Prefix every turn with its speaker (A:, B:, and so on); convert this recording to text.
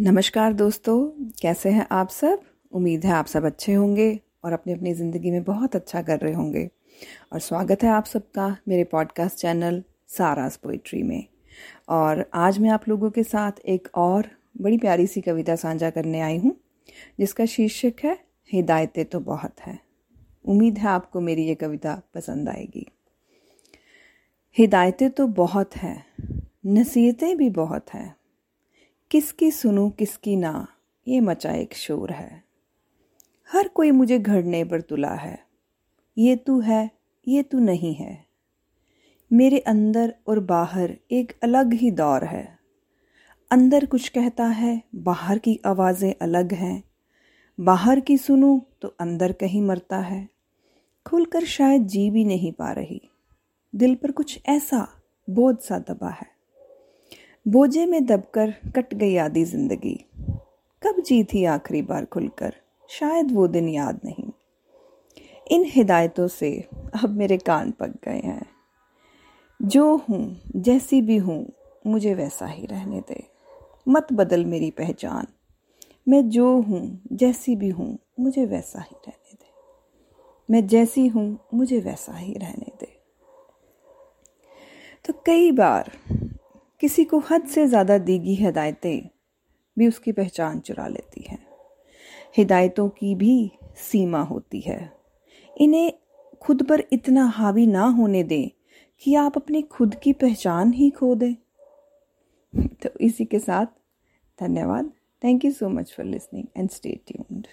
A: नमस्कार दोस्तों, कैसे हैं आप सब? उम्मीद है आप सब अच्छे होंगे और अपनी अपनी ज़िंदगी में बहुत अच्छा कर रहे होंगे। और स्वागत है आप सबका मेरे पॉडकास्ट चैनल सारास पोइट्री में। और आज मैं आप लोगों के साथ एक और बड़ी प्यारी सी कविता साझा करने आई हूँ, जिसका शीर्षक है, हिदायतें तो बहुत हैं। उम्मीद है आपको मेरी ये कविता पसंद आएगी। हिदायतें तो बहुत हैं, नसीहतें भी बहुत हैं किसकी सुनूं, किसकी ना, ये मचा एक शोर है। हर कोई मुझे घड़ने पर तुला है। ये तू है, ये तू नहीं है। मेरे अंदर और बाहर एक अलग ही दौर है। अंदर कुछ कहता है, बाहर की आवाज़ें अलग हैं। बाहर की सुनूं तो अंदर कहीं मरता है। खुलकर शायद जी भी नहीं पा रही। दिल पर कुछ ऐसा बोझ सा दबा है। बोझे में दबकर कट गई आधी ज़िंदगी। कब जी थी आखिरी बार खुलकर? शायद वो दिन याद नहीं। इन हिदायतों से अब मेरे कान पक गए हैं। जो हूँ, जैसी भी हूँ, मुझे वैसा ही रहने दे। मत बदल मेरी पहचान। मैं जो हूँ, जैसी भी हूँ, मुझे वैसा ही रहने दे। मैं जैसी हूँ, मुझे वैसा ही रहने दे। तो कई बार किसी को हद से ज़्यादा दी गई हिदायतें, भी उसकी पहचान चुरा लेती हैं। हिदायतों की भी सीमा होती है। इन्हें खुद पर इतना हावी ना होने दें कि आप अपनी खुद की पहचान ही खो दें। तो इसी के साथ, धन्यवाद। Thank you so much for listening and stay tuned